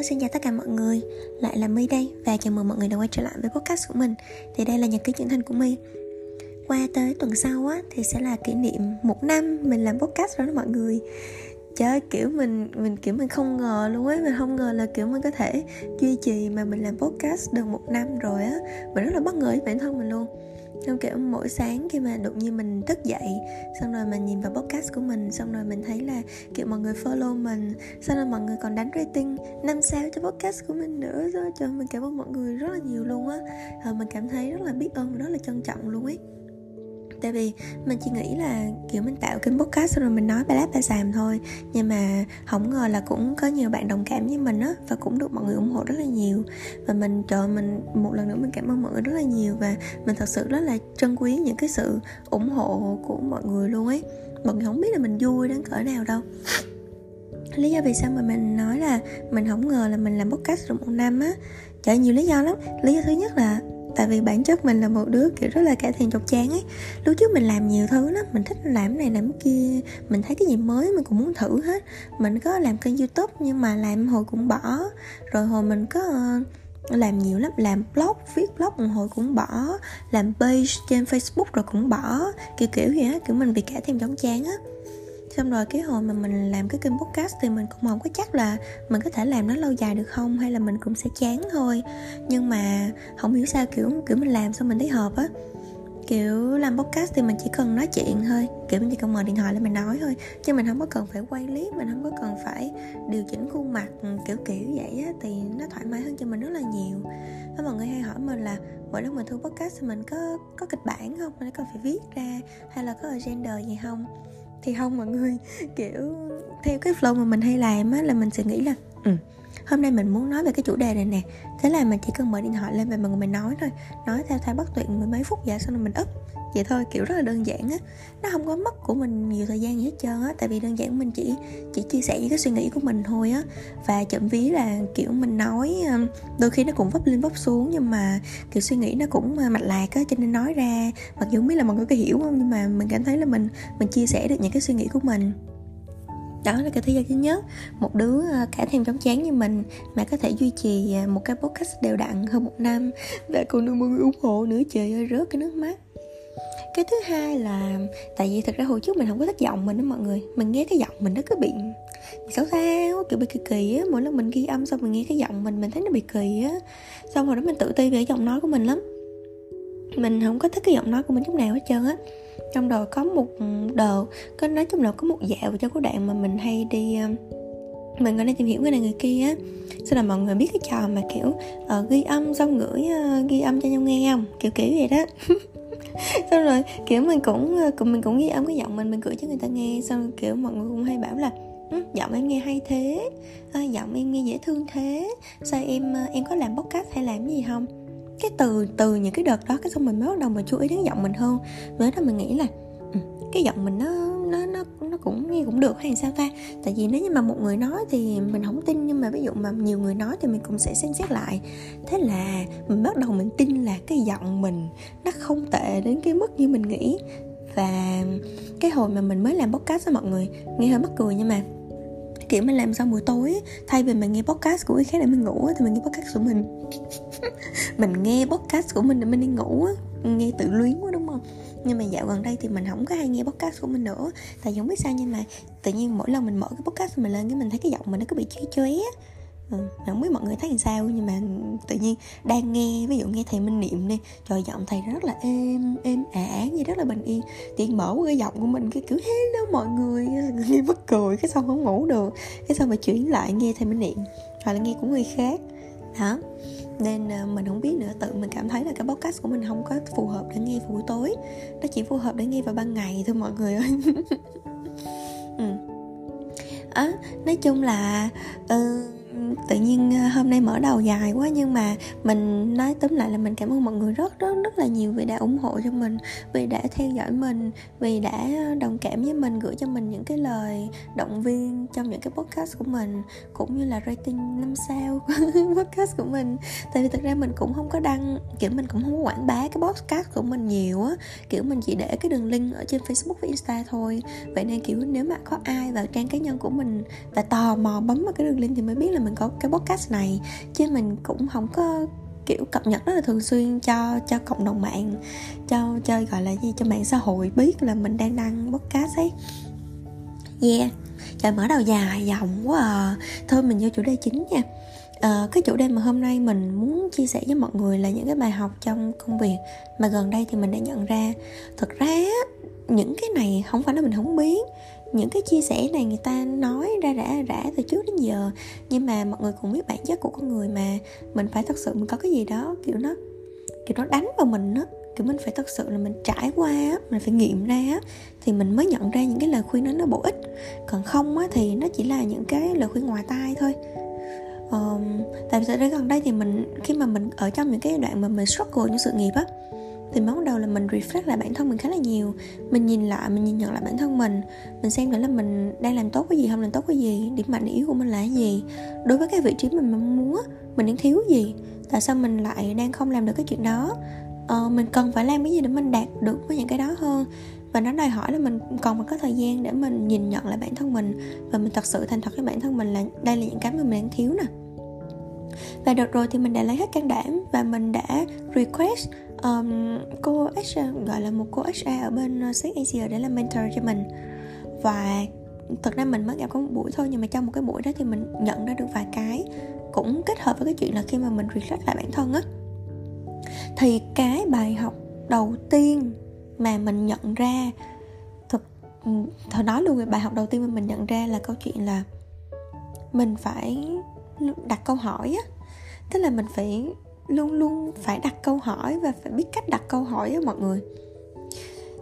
Hello, xin chào tất cả mọi người. Lại là My đây Và chào mừng mọi người đã quay trở lại với podcast của mình. Thì đây là nhật ký trưởng thành của My. Qua tới tuần sau á Thì sẽ là kỷ niệm một năm Mình làm podcast rồi đó mọi người. Trời kiểu mình mình kiểu mình không ngờ luôn á. Mình không ngờ là kiểu mình có thể duy trì mà mình làm podcast được một năm rồi á. Mình rất là bất ngờ với bản thân mình luôn. Xong kiểu mỗi sáng khi mà đột nhiên mình thức dậy, Xong rồi mình nhìn vào podcast của mình, Xong rồi mình thấy là kiểu mọi người follow mình, Xong rồi mọi người còn đánh rating 5 sao cho podcast của mình nữa. Rồi trời, mình cảm ơn mọi người rất là nhiều luôn á. Ờ, mình cảm thấy rất là biết ơn rất là trân trọng luôn ấy tại vì mình chỉ nghĩ là, kiểu, mình tạo kênh podcast rồi mình nói ba lát ba xàm thôi. Nhưng mà không ngờ là cũng có nhiều bạn đồng cảm với mình á, và cũng được mọi người ủng hộ rất là nhiều. Và mình, trời mình, một lần nữa mình cảm ơn mọi người rất là nhiều và mình thật sự rất là trân quý những cái sự ủng hộ của mọi người luôn ấy. Mọi người không biết là mình vui đến cỡ nào đâu. Lý do vì sao mà mình nói là mình không ngờ là mình làm podcast được một năm á. Trời nhiều lý do lắm. Lý do thứ nhất là tại vì bản chất mình là một đứa, kiểu, rất là cả thèm chọc chán ấy. Lúc trước mình làm nhiều thứ lắm, mình thích làm này, làm kia. Mình thấy cái gì mới mình cũng muốn thử hết. Mình có làm kênh youtube nhưng mà làm hồi cũng bỏ. Rồi hồi mình có ờ, làm nhiều lắm, làm blog, viết blog một hồi cũng bỏ. Làm page trên facebook rồi cũng bỏ. Kiểu kiểu gì á, kiểu, mình bị cả thêm chóng chán á xong rồi cái hồi mà mình làm cái kênh podcast thì mình cũng không có chắc là mình có thể làm nó lâu dài được không, hay là mình cũng sẽ chán thôi. Nhưng mà không hiểu sao, kiểu kiểu mình làm xong mình thấy hợp á. Kiểu, làm podcast thì mình chỉ cần nói chuyện thôi, kiểu mình chỉ cần mở điện thoại lên mình nói thôi, chứ mình không có cần phải quay clip, mình không có cần phải điều chỉnh khuôn mặt, kiểu kiểu vậy á, thì nó thoải mái hơn cho mình rất là nhiều. Có mọi người hay hỏi mình là, mỗi lúc mình thu podcast thì mình có có kịch bản không? Mình có phải viết ra hay là có agenda gì không? Thì không, mọi người, kiểu, theo cái flow mà mình hay làm á, là mình sẽ nghĩ là ừ hôm nay mình muốn nói về cái chủ đề này nè. Thế là mình chỉ cần mở điện thoại lên và mọi người mình nói thôi. Nói theo thay bất tuyệt mười mấy phút vậy xong rồi mình up. Vậy thôi, kiểu rất là đơn giản á. Nó không có mất của mình nhiều thời gian gì hết trơn á. Tại vì đơn giản mình chỉ chỉ chia sẻ những cái suy nghĩ của mình thôi á. Và chậm ví là, kiểu, mình nói ờ, đôi khi nó cũng vấp lên vấp xuống nhưng mà, kiểu, suy nghĩ nó cũng ờ, mạch lạc á, cho nên nói ra. Mặc dù không biết là mọi người có hiểu không, nhưng mà mình cảm thấy là mình mình chia sẻ được những cái suy nghĩ của mình đó là cái thứ do thứ nhất. Một đứa ờ, cả thêm chóng chán như mình mà có thể duy trì ờ, một cái podcast đều đặn hơn một năm. Và còn được mọi người ủng hộ nữa, trời ơi, rớt cái nước mắt. Cái thứ hai là, tại vì thật ra hồi trước mình không có thích giọng mình đó mọi người. Mình nghe cái giọng mình nó cứ bị xấu xa kiểu bị kỳ kỳ á. Mỗi lần mình ghi âm xong mình nghe cái giọng mình mình thấy nó bị kỳ á. Xong rồi đó mình tự ti về giọng nói của mình lắm. Mình không có thích cái giọng nói của mình chút nào hết trơn á trong đầu có một ừ, đợt có nói chung là có một dạo cho cái đoạn mà mình hay đi ờ, mình còn đang tìm hiểu cái này người kia á. Sau là mọi người biết cái trò mà kiểu uh, ghi âm xong gửi uh, ghi âm cho nhau nghe không? Kiểu kiểu vậy đó. Xong rồi kiểu mình cũng cũng mình cũng ghi âm cái giọng mình mình gửi cho người ta nghe. Xong kiểu mọi người cũng hay bảo là ừ, giọng em nghe hay thế à, giọng em nghe dễ thương thế sao em em có làm podcast hay làm gì không? Cái từ từ những cái đợt đó cái xong mình mới bắt đầu mà chú ý đến giọng mình hơn. Mới đó mình nghĩ là ừ, cái giọng mình nó nó nó nó cũng nghe cũng được hay sao ta? Tại vì nếu như mà một người nói thì mình không tin nhưng mà ví dụ mà nhiều người nói thì mình cũng sẽ xem xét lại. Thế là mình bắt đầu mình tin là cái giọng mình nó không tệ đến cái mức như mình nghĩ. Và cái hồi mà mình mới làm podcast với mọi người nghe hơi mắc cười nhưng mà kiểu mình làm xong buổi tối thay vì mình nghe podcast của người khác để mình ngủ thì mình nghe podcast của mình. Mình nghe podcast của mình để mình đi ngủ nghe tự luyến quá, đúng không? Nhưng mà dạo gần đây thì mình không có hay nghe podcast của mình nữa. Tại không biết sao nhưng mà tự nhiên mỗi lần mình mở cái podcast mình lên cái mình thấy cái giọng mình nó cứ bị chơi chơi á ừ, không biết mọi người thấy sao nhưng mà tự nhiên đang nghe ví dụ nghe thầy minh niệm đi trời giọng thầy rất là êm êm ả như rất là bình yên. Tiện mở cái giọng của mình cái kiểu hello mọi người. Nghe bất cười cái xong không ngủ được cái xong mà chuyển lại nghe thầy minh niệm hoặc là nghe của người khác. Đó nên ờ, mình không biết nữa tự mình cảm thấy là cái podcast của mình không có phù hợp để nghe vào buổi tối. Nó chỉ phù hợp để nghe vào ban ngày thôi mọi người ơi. Ừ. à, nói chung là uh, tự nhiên ờ, hôm nay mở đầu dài quá nhưng mà mình nói tóm lại là mình cảm ơn mọi người rất rất rất là nhiều vì đã ủng hộ cho mình, vì đã theo dõi mình, vì đã đồng cảm với mình, gửi cho mình những cái lời động viên trong những cái podcast của mình cũng như là rating 5 sao podcast của mình. Tại vì thực ra mình cũng không có đăng, kiểu, mình cũng không có quảng bá cái podcast của mình nhiều á. Kiểu, mình chỉ để cái đường link ở trên facebook và insta thôi. Vậy nên, kiểu, nếu mà có ai vào trang cá nhân của mình và tò mò bấm vào cái đường link thì mới biết là mình có cái podcast này chứ mình cũng không có kiểu cập nhật rất là thường xuyên cho cho cộng đồng mạng cho cho gọi là gì cho mạng xã hội biết là mình đang đăng podcast ấy. Yeah trời mở đầu dài dòng quá à. Thôi mình vô chủ đề chính nha. À, cái chủ đề mà hôm nay mình muốn chia sẻ với mọi người là những cái bài học trong công việc mà gần đây thì mình đã nhận ra. Thực ra những cái này không phải là mình không biết những cái chia sẻ này người ta nói ra rã rã từ trước đến giờ. Nhưng mà mọi người cũng biết bản chất của con người mà. Mình phải thật sự mình có cái gì đó kiểu nó kiểu nó đánh vào mình á. Kiểu mình phải thật sự là mình trải qua á mình phải nghiệm ra á thì mình mới nhận ra những cái lời khuyên đó nó bổ ích. Còn không á thì nó chỉ là những cái lời khuyên ngoài tai thôi. Um, tại vì gần đây thì mình khi mà mình ở trong những cái đoạn mà mình struggle những sự nghiệp á thì bắt đầu là mình reflect lại bản thân mình khá là nhiều. Mình nhìn lại mình nhìn nhận lại bản thân mình. Mình xem nữa là mình đang làm tốt cái gì không làm tốt cái gì điểm mạnh điểm yếu của mình là cái gì. Đối với cái vị trí mình mong muốn mình đang thiếu gì? Tại sao mình lại đang không làm được cái chuyện đó? Ờ, mình cần phải làm cái gì để mình đạt được với những cái đó hơn? Và nó đòi hỏi là mình còn phải có thời gian để mình nhìn nhận lại bản thân mình. Và mình thật sự thành thật với bản thân mình là đây là những cái mà mình đang thiếu nè và được rồi thì mình đã lấy hết can đảm và mình đã request um, cô HR gọi là một cô HR ở bên uh, Sec Asia để làm mentor cho mình. Và thực ra mình mới gặp có một buổi thôi nhưng mà trong một cái buổi đó thì mình nhận ra được vài cái cũng kết hợp với cái chuyện là khi mà mình reflect lại bản thân á. Thì cái bài học đầu tiên mà mình nhận ra thực thật nói luôn về bài học đầu tiên mà mình nhận ra là câu chuyện là mình phải đặt câu hỏi á. Tức là mình phải luôn luôn phải đặt câu hỏi và phải biết cách đặt câu hỏi á mọi người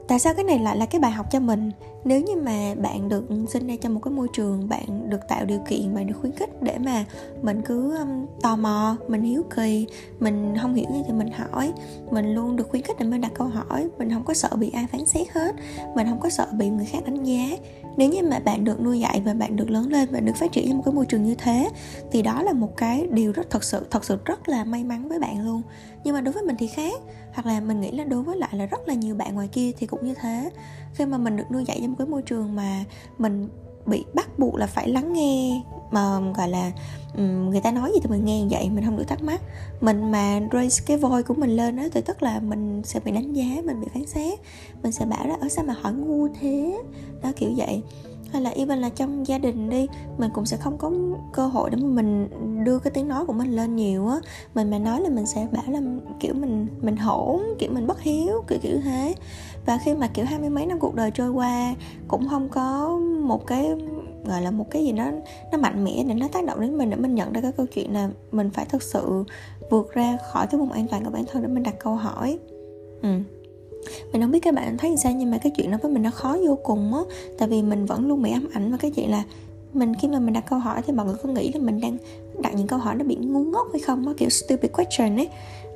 tại sao cái này lại là cái bài học cho mình? Nếu như mà bạn được sinh ra trong một cái môi trường bạn được tạo điều kiện bạn được khuyến khích để mà mình cứ um, tò mò mình hiếu kỳ mình không hiểu gì thì mình hỏi. Mình luôn được khuyến khích để mình đặt câu hỏi mình không có sợ bị ai phán xét hết mình không có sợ bị người khác đánh giá. Nếu như mà bạn được nuôi dạy và bạn được lớn lên và được phát triển trong một cái môi trường như thế thì đó là một cái điều rất thật sự thật sự rất là may mắn với bạn luôn. Nhưng mà đối với mình thì khác hoặc là mình nghĩ là đối với lại là rất là nhiều bạn ngoài kia thì cũng như thế. Khi mà mình được nuôi dạy trong một cái môi trường mà mình bị bắt buộc là phải lắng nghe, mà, gọi là người ta nói gì thì mình nghe vậy, mình không được thắc mắc. Mình mà raise cái voi của mình lên đó thì tức là mình sẽ bị đánh giá, mình bị phán xét. Mình sẽ bảo là ở sao mà hỏi ngu thế? Đó, kiểu vậy hay là even là trong gia đình đi, mình cũng sẽ không có cơ hội để mà mình đưa cái tiếng nói của mình lên nhiều á. Mình mà nói là mình sẽ bảo là, kiểu, mình mình hỗn kiểu, mình bất hiếu, kiểu kiểu thế. Và khi mà, kiểu, hai mươi mấy năm cuộc đời trôi qua, cũng không có một cái, gọi là, một cái gì nó nó mạnh mẽ để nó tác động đến mình, để mình nhận ra cái câu chuyện là mình phải thực sự vượt ra khỏi cái vùng an toàn của bản thân để mình đặt câu hỏi. Ừ mình không biết các bạn thấy sao nhưng mà cái chuyện đó với mình nó khó vô cùng á. Tại vì mình vẫn luôn bị ám ảnh và cái chuyện là mình khi mà mình đặt câu hỏi thì mọi người có nghĩ là mình đang đặt những câu hỏi nó bị ngu ngốc hay không á kiểu stupid question ấy.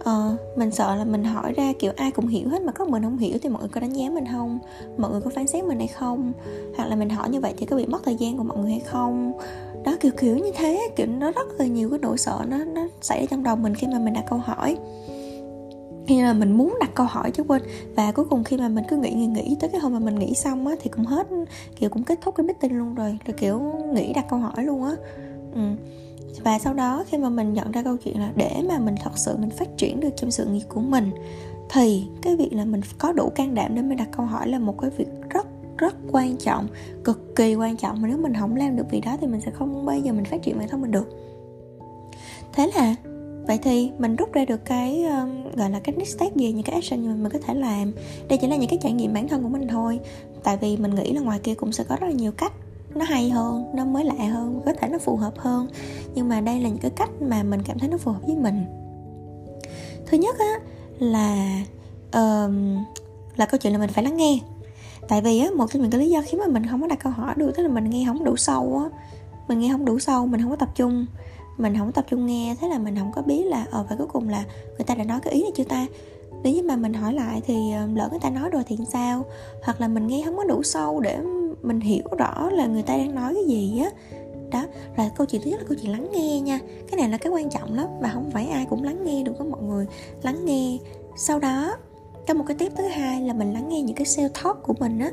Ờ, mình sợ là mình hỏi ra kiểu ai cũng hiểu hết mà có mình không hiểu thì mọi người có đánh giá mình không? Mọi người có phán xét mình hay không? Hoặc là mình hỏi như vậy thì có bị mất thời gian của mọi người hay không? Đó kiểu kiểu như thế kiểu nó rất là nhiều cái nỗi sợ nó nó xảy ra trong đầu mình khi mà mình đặt câu hỏi khi mà mình muốn đặt câu hỏi chứ quên, và cuối cùng khi mà mình cứ nghĩ nghĩ nghĩ tới cái hôm mà mình nghĩ xong á, thì cũng hết, kiểu, cũng kết thúc cái meeting luôn rồi rồi, kiểu, nghĩ đặt câu hỏi luôn á. Ừ. và sau đó khi mà mình nhận ra câu chuyện là để mà mình thật sự mình phát triển được trong sự nghiệp của mình, thì cái việc là mình có đủ can đảm để mình đặt câu hỏi là một cái việc rất rất quan trọng, cực kỳ quan trọng. Mà nếu mình không làm được việc đó thì mình sẽ không bao giờ mình phát triển bản thân mình được. Thế là vậy thì mình rút ra được cái um, gọi là cái next step gì những cái action mà mình có thể làm? Đây chỉ là những cái trải nghiệm bản thân của mình thôi. Tại vì mình nghĩ là ngoài kia cũng sẽ có rất là nhiều cách nó hay hơn nó mới lạ hơn có thể nó phù hợp hơn. Nhưng mà đây là những cái cách mà mình cảm thấy nó phù hợp với mình. Thứ nhất á là um, là câu chuyện là mình phải lắng nghe. Tại vì á một trong những cái lý do khiến mà mình không có đặt câu hỏi được tức là mình nghe không đủ sâu á mình nghe không đủ sâu mình không có tập trung mình không tập trung nghe, thế là mình không có biết là ờ và cuối cùng là người ta đã nói cái ý này chưa ta? Nếu như mà mình hỏi lại thì ờ, lỡ người ta nói rồi thì sao? Hoặc là mình nghe không có đủ sâu để mình hiểu rõ là người ta đang nói cái gì á. Đó là câu chuyện thứ nhất là câu chuyện lắng nghe nha. Cái này là cái quan trọng lắm và không phải ai cũng lắng nghe được, có mọi người lắng nghe. Sau đó, có một cái tiếp thứ hai là mình lắng nghe những cái self talk của mình á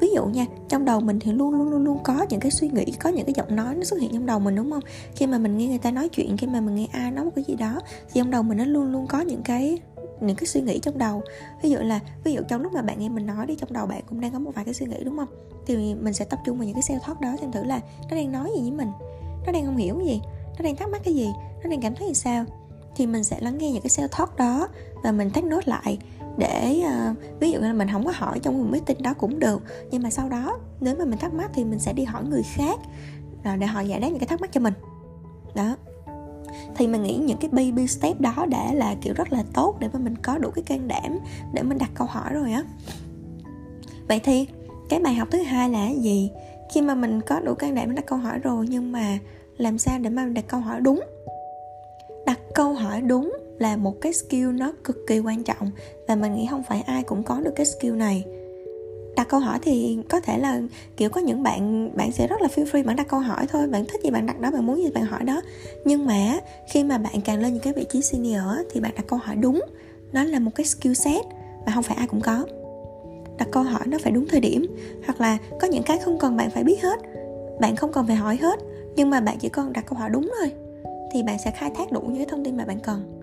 ví dụ nha, trong đầu mình thì luôn luôn luôn luôn có những cái suy nghĩ, có những cái giọng nói nó xuất hiện trong đầu mình, đúng không? Khi mà mình nghe người ta nói chuyện, khi mà mình nghe ai nói một cái gì đó, thì trong đầu mình nó luôn luôn có những cái những cái suy nghĩ trong đầu. Ví dụ là, ví dụ trong lúc mà bạn nghe mình nói đi, trong đầu bạn cũng đang có một vài cái suy nghĩ, đúng không? Thì mình sẽ tập trung vào những cái self thoát đó, xem thử là nó đang nói gì với mình, nó đang không hiểu cái gì, nó đang thắc mắc cái gì, nó đang cảm thấy như sao? Thì mình sẽ lắng nghe những cái self thoát đó và mình thắt nốt lại để uh, ví dụ như là mình không có hỏi trong một meeting đó cũng được. Nhưng mà sau đó nếu mà mình thắc mắc thì mình sẽ đi hỏi người khác ờ, để họ giải đáp những cái thắc mắc cho mình. Đó. Thì mình nghĩ những cái baby step đó đã là kiểu rất là tốt để mà mình có đủ cái can đảm để mình đặt câu hỏi rồi á. Vậy thì cái bài học thứ hai là gì? Khi mà mình có đủ can đảm để đặt câu hỏi rồi nhưng mà làm sao để mà mình đặt câu hỏi đúng? Đặt câu hỏi đúng là một cái skill nó cực kỳ quan trọng và mình nghĩ không phải ai cũng có được cái skill này. Đặt câu hỏi thì có thể là, kiểu, có những bạn bạn sẽ rất là feel free bạn đặt câu hỏi thôi, bạn thích gì bạn đặt đó, bạn muốn gì bạn hỏi đó. Nhưng mà khi mà bạn càng lên những cái vị trí senior thì bạn đặt câu hỏi đúng, nó là một cái skill set mà không phải ai cũng có. Đặt câu hỏi nó phải đúng thời điểm, hoặc là có những cái không cần bạn phải biết hết, bạn không cần phải hỏi hết, nhưng mà bạn chỉ cần đặt câu hỏi đúng thôi, thì bạn sẽ khai thác đủ những cái thông tin mà bạn cần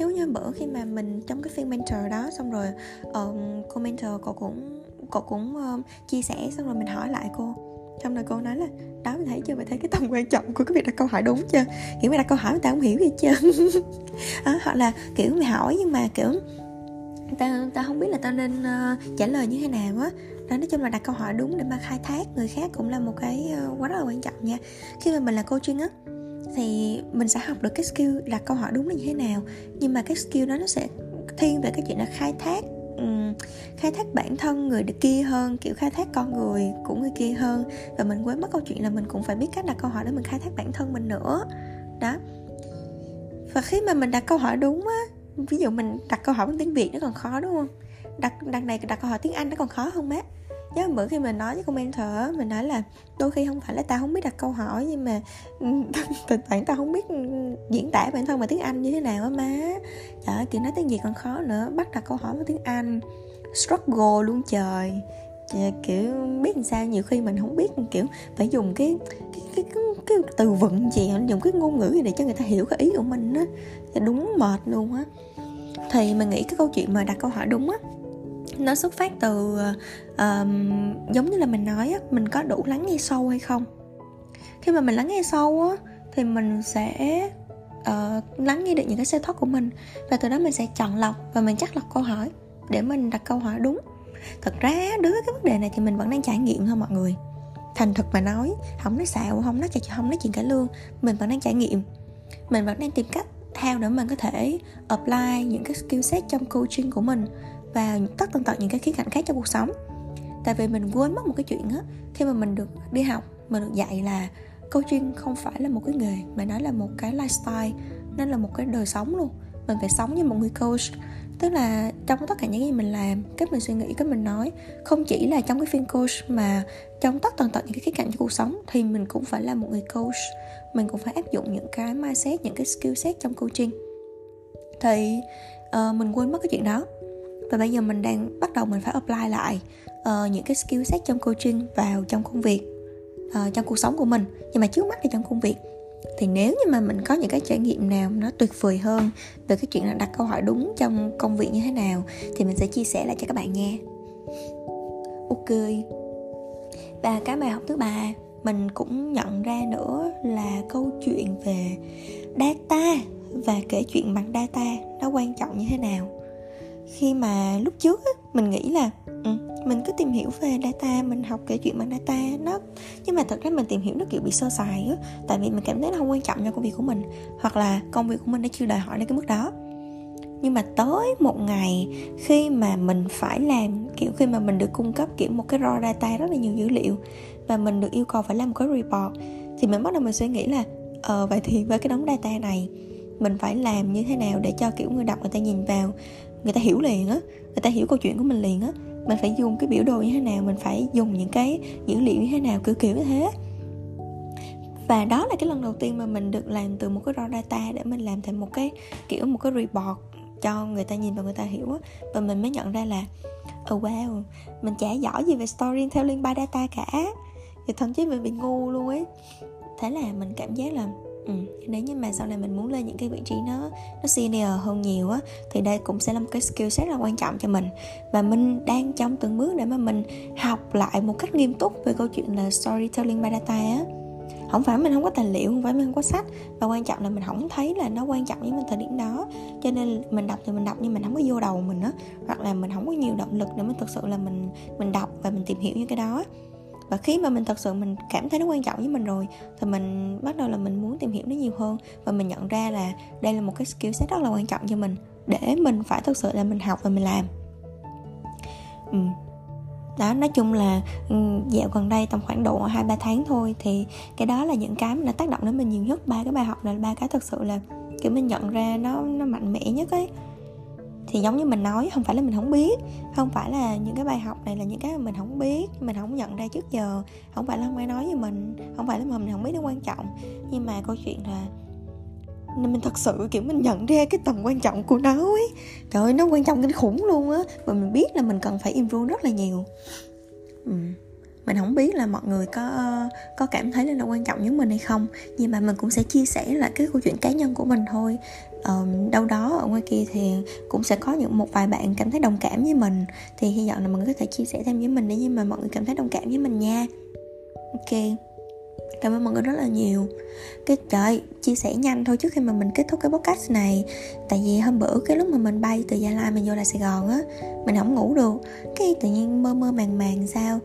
giống như bữa khi mà mình trong cái phiên mentor đó xong rồi um, cô mentor cô cũng cô cũng um, chia sẻ xong rồi mình hỏi lại cô. Trong rồi cô nói là đó mình thấy chưa? Mình thấy cái tầm quan trọng của cái việc đặt câu hỏi đúng chưa? Kiểu mày đặt câu hỏi người ta không hiểu gì chưa à, hoặc là kiểu mày hỏi nhưng mà kiểu ta ta không biết là tao nên uh, trả lời như thế nào á. Đó nói chung là đặt câu hỏi đúng để mà khai thác người khác cũng là một cái uh, quá rất là quan trọng nha. Khi mà mình là coaching á thì mình sẽ học được cái skill đặt câu hỏi đúng là như thế nào. Nhưng mà cái skill đó nó sẽ thiên về cái chuyện là khai thác um, khai thác bản thân người kia hơn kiểu khai thác con người của người kia hơn. Và mình quên mất câu chuyện là mình cũng phải biết cách đặt câu hỏi để mình khai thác bản thân mình nữa. Đó. Và khi mà mình đặt câu hỏi đúng á ví dụ mình đặt câu hỏi bằng tiếng việt nó còn khó đúng không? Đặt đặt này đặt câu hỏi tiếng anh nó còn khó hơn má nhớ bữa khi mình nói với con mentor mình nói là đôi khi không phải là tao không biết đặt câu hỏi nhưng mà ừ, tình bản tao không biết ừ, diễn tả bản thân bằng tiếng anh như thế nào á má. Trời ơi kiểu nói tiếng việt còn khó nữa bắt đặt câu hỏi bằng tiếng anh. Struggle luôn trời. Kiểu biết làm sao nhiều khi mình không biết kiểu phải dùng cái cái cái, cái, cái từ vựng gì dùng cái ngôn ngữ gì để cho người ta hiểu cái ý của mình á. Dạ đúng mệt luôn á. Thì mình nghĩ cái câu chuyện mà đặt câu hỏi đúng á nó xuất phát từ uh, giống như là mình nói á mình có đủ lắng nghe sâu hay không? Khi mà mình lắng nghe sâu á thì mình sẽ uh, lắng nghe được những cái sai thoát của mình và từ đó mình sẽ chọn lọc và mình chắc lọc câu hỏi để mình đặt câu hỏi đúng. Thật ra đối với cái vấn đề này thì mình vẫn đang trải nghiệm thôi mọi người. Thành thật mà nói không nói xạo không nói không nói chuyện cải lương mình vẫn đang trải nghiệm. Mình vẫn đang tìm cách theo để mình có thể apply những cái skill set trong coaching của mình và tất tần tật những cái khía cạnh khác trong cuộc sống. Tại vì mình quên mất một cái chuyện á khi mà mình được đi học mình được dạy là coaching không phải là một cái nghề mà nó là một cái lifestyle nó là một cái đời sống luôn. Mình phải sống như một người coach. Tức là trong tất cả những gì mình làm cách mình suy nghĩ cách mình nói không chỉ là trong cái phiên coach mà trong tất tần tật những cái khía cạnh trong cuộc sống thì mình cũng phải là một người coach. Mình cũng phải áp dụng những cái mindset những cái skill set trong coaching. Thì uh, mình quên mất cái chuyện đó và bây giờ mình đang bắt đầu mình phải apply lại uh, những cái skill set trong coaching vào trong công việc uh, trong cuộc sống của mình. Nhưng mà trước mắt thì trong công việc. Thì nếu như mà mình có những cái trải nghiệm nào nó tuyệt vời hơn về cái chuyện là đặt câu hỏi đúng trong công việc như thế nào thì mình sẽ chia sẻ lại cho các bạn nghe ok. Và cái bài học thứ ba mình cũng nhận ra nữa là câu chuyện về data và kể chuyện bằng data nó quan trọng như thế nào khi mà lúc trước á, mình nghĩ là ừ, mình cứ tìm hiểu về data mình học kể chuyện bằng data nó nhưng mà thật ra mình tìm hiểu nó kiểu bị sơ sài á tại vì mình cảm thấy nó không quan trọng cho công việc của mình hoặc là công việc của mình nó chưa đòi hỏi đến cái mức đó. Nhưng mà tới một ngày khi mà mình phải làm kiểu khi mà mình được cung cấp kiểu một cái raw data rất là nhiều dữ liệu và mình được yêu cầu phải làm một cái report thì mình bắt đầu mình suy nghĩ là ờ vậy thì với cái đống data này mình phải làm như thế nào để cho kiểu người đọc người ta nhìn vào? Người ta hiểu liền á, người ta hiểu câu chuyện của mình liền á. Mình phải dùng cái biểu đồ như thế nào, mình phải dùng những cái dữ liệu như thế nào, kiểu kiểu như thế. Và đó là cái lần đầu tiên mà mình được làm từ một cái raw data để mình làm thành một cái, kiểu một cái report cho người ta nhìn và người ta hiểu á. Và mình mới nhận ra là oh wow, mình chả giỏi gì về storytelling by data cả. Thì thậm chí mình bị ngu luôn ấy. Thế là mình cảm giác là ừ, nếu như mà sau này mình muốn lên những cái vị trí nó nó senior hơn nhiều á thì đây cũng sẽ là một cái skill set rất là quan trọng cho mình. Và mình đang trong từng bước để mà mình học lại một cách nghiêm túc về câu chuyện là storytelling by data á. Không phải mình không có tài liệu không phải mình không có sách và quan trọng là mình không thấy là nó quan trọng với mình thời điểm đó. Cho nên mình đọc thì mình đọc nhưng mình không có vô đầu mình á hoặc là mình không có nhiều động lực để mình thực sự là mình mình đọc và mình tìm hiểu những cái đó và khi mà mình thật sự mình cảm thấy nó quan trọng với mình rồi, thì mình bắt đầu là mình muốn tìm hiểu nó nhiều hơn. Và mình nhận ra là đây là một cái skill set rất là quan trọng cho mình, để mình phải thật sự là mình học và mình làm. Ừ. đó, nói chung là dạo gần đây tầm khoảng độ hai ba tháng thôi, thì cái đó là những cái mà nó tác động đến mình nhiều nhất. Ba cái bài học là ba cái thật sự là, kiểu, mình nhận ra nó nó mạnh mẽ nhất ấy thì giống như mình nói, không phải là mình không biết. Không phải là những cái bài học này là những cái mà mình không biết, mình không nhận ra trước giờ. Không phải là không ai nói với mình, không phải là mình không biết nó quan trọng. Nhưng mà câu chuyện là nên mình thật sự, kiểu, mình nhận ra cái tầm quan trọng của nó ấy. Trời ơi, nó quan trọng kinh khủng luôn á. Và mình biết là mình cần phải improve rất là nhiều. Ừ mình không biết là mọi người có có cảm thấy là nó quan trọng với mình hay không. Nhưng mà mình cũng sẽ chia sẻ lại cái câu chuyện cá nhân của mình thôi um, đâu đó ở ngoài kia thì cũng sẽ có những một vài bạn cảm thấy đồng cảm với mình. Thì hy vọng là mọi người có thể chia sẻ thêm với mình để như mà mọi người cảm thấy đồng cảm với mình nha. Ok. Cảm ơn mọi người rất là nhiều. Cái trời chia sẻ nhanh thôi trước khi mà mình kết thúc cái podcast này. Tại vì hôm bữa cái lúc mà mình bay từ gia lai mình vô lại sài gòn á mình không ngủ được. Cái tự nhiên mơ mơ màng màng sao?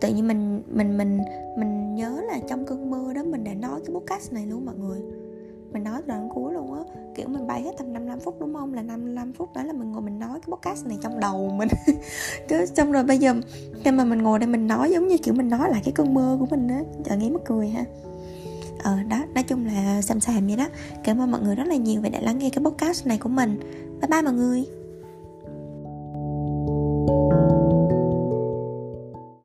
Tự nhiên mình mình mình mình nhớ là trong cơn mưa đó mình đã nói cái podcast này luôn mọi người mình nói đoạn cuối luôn á. Kiểu mình bay hết tầm 55 phút đúng không? Là 55 phút đó là mình ngồi mình nói cái podcast này trong đầu mình. Cứ xong rồi bây giờ khi mà mình ngồi đây mình nói giống như kiểu mình nói lại cái cơn mơ của mình á. Trời nghĩ mắc cười ha. Ờ đó, nói chung là xàm xàm vậy đó. Cảm ơn mọi người rất là nhiều vì đã lắng nghe cái podcast này của mình. Bye bye mọi người.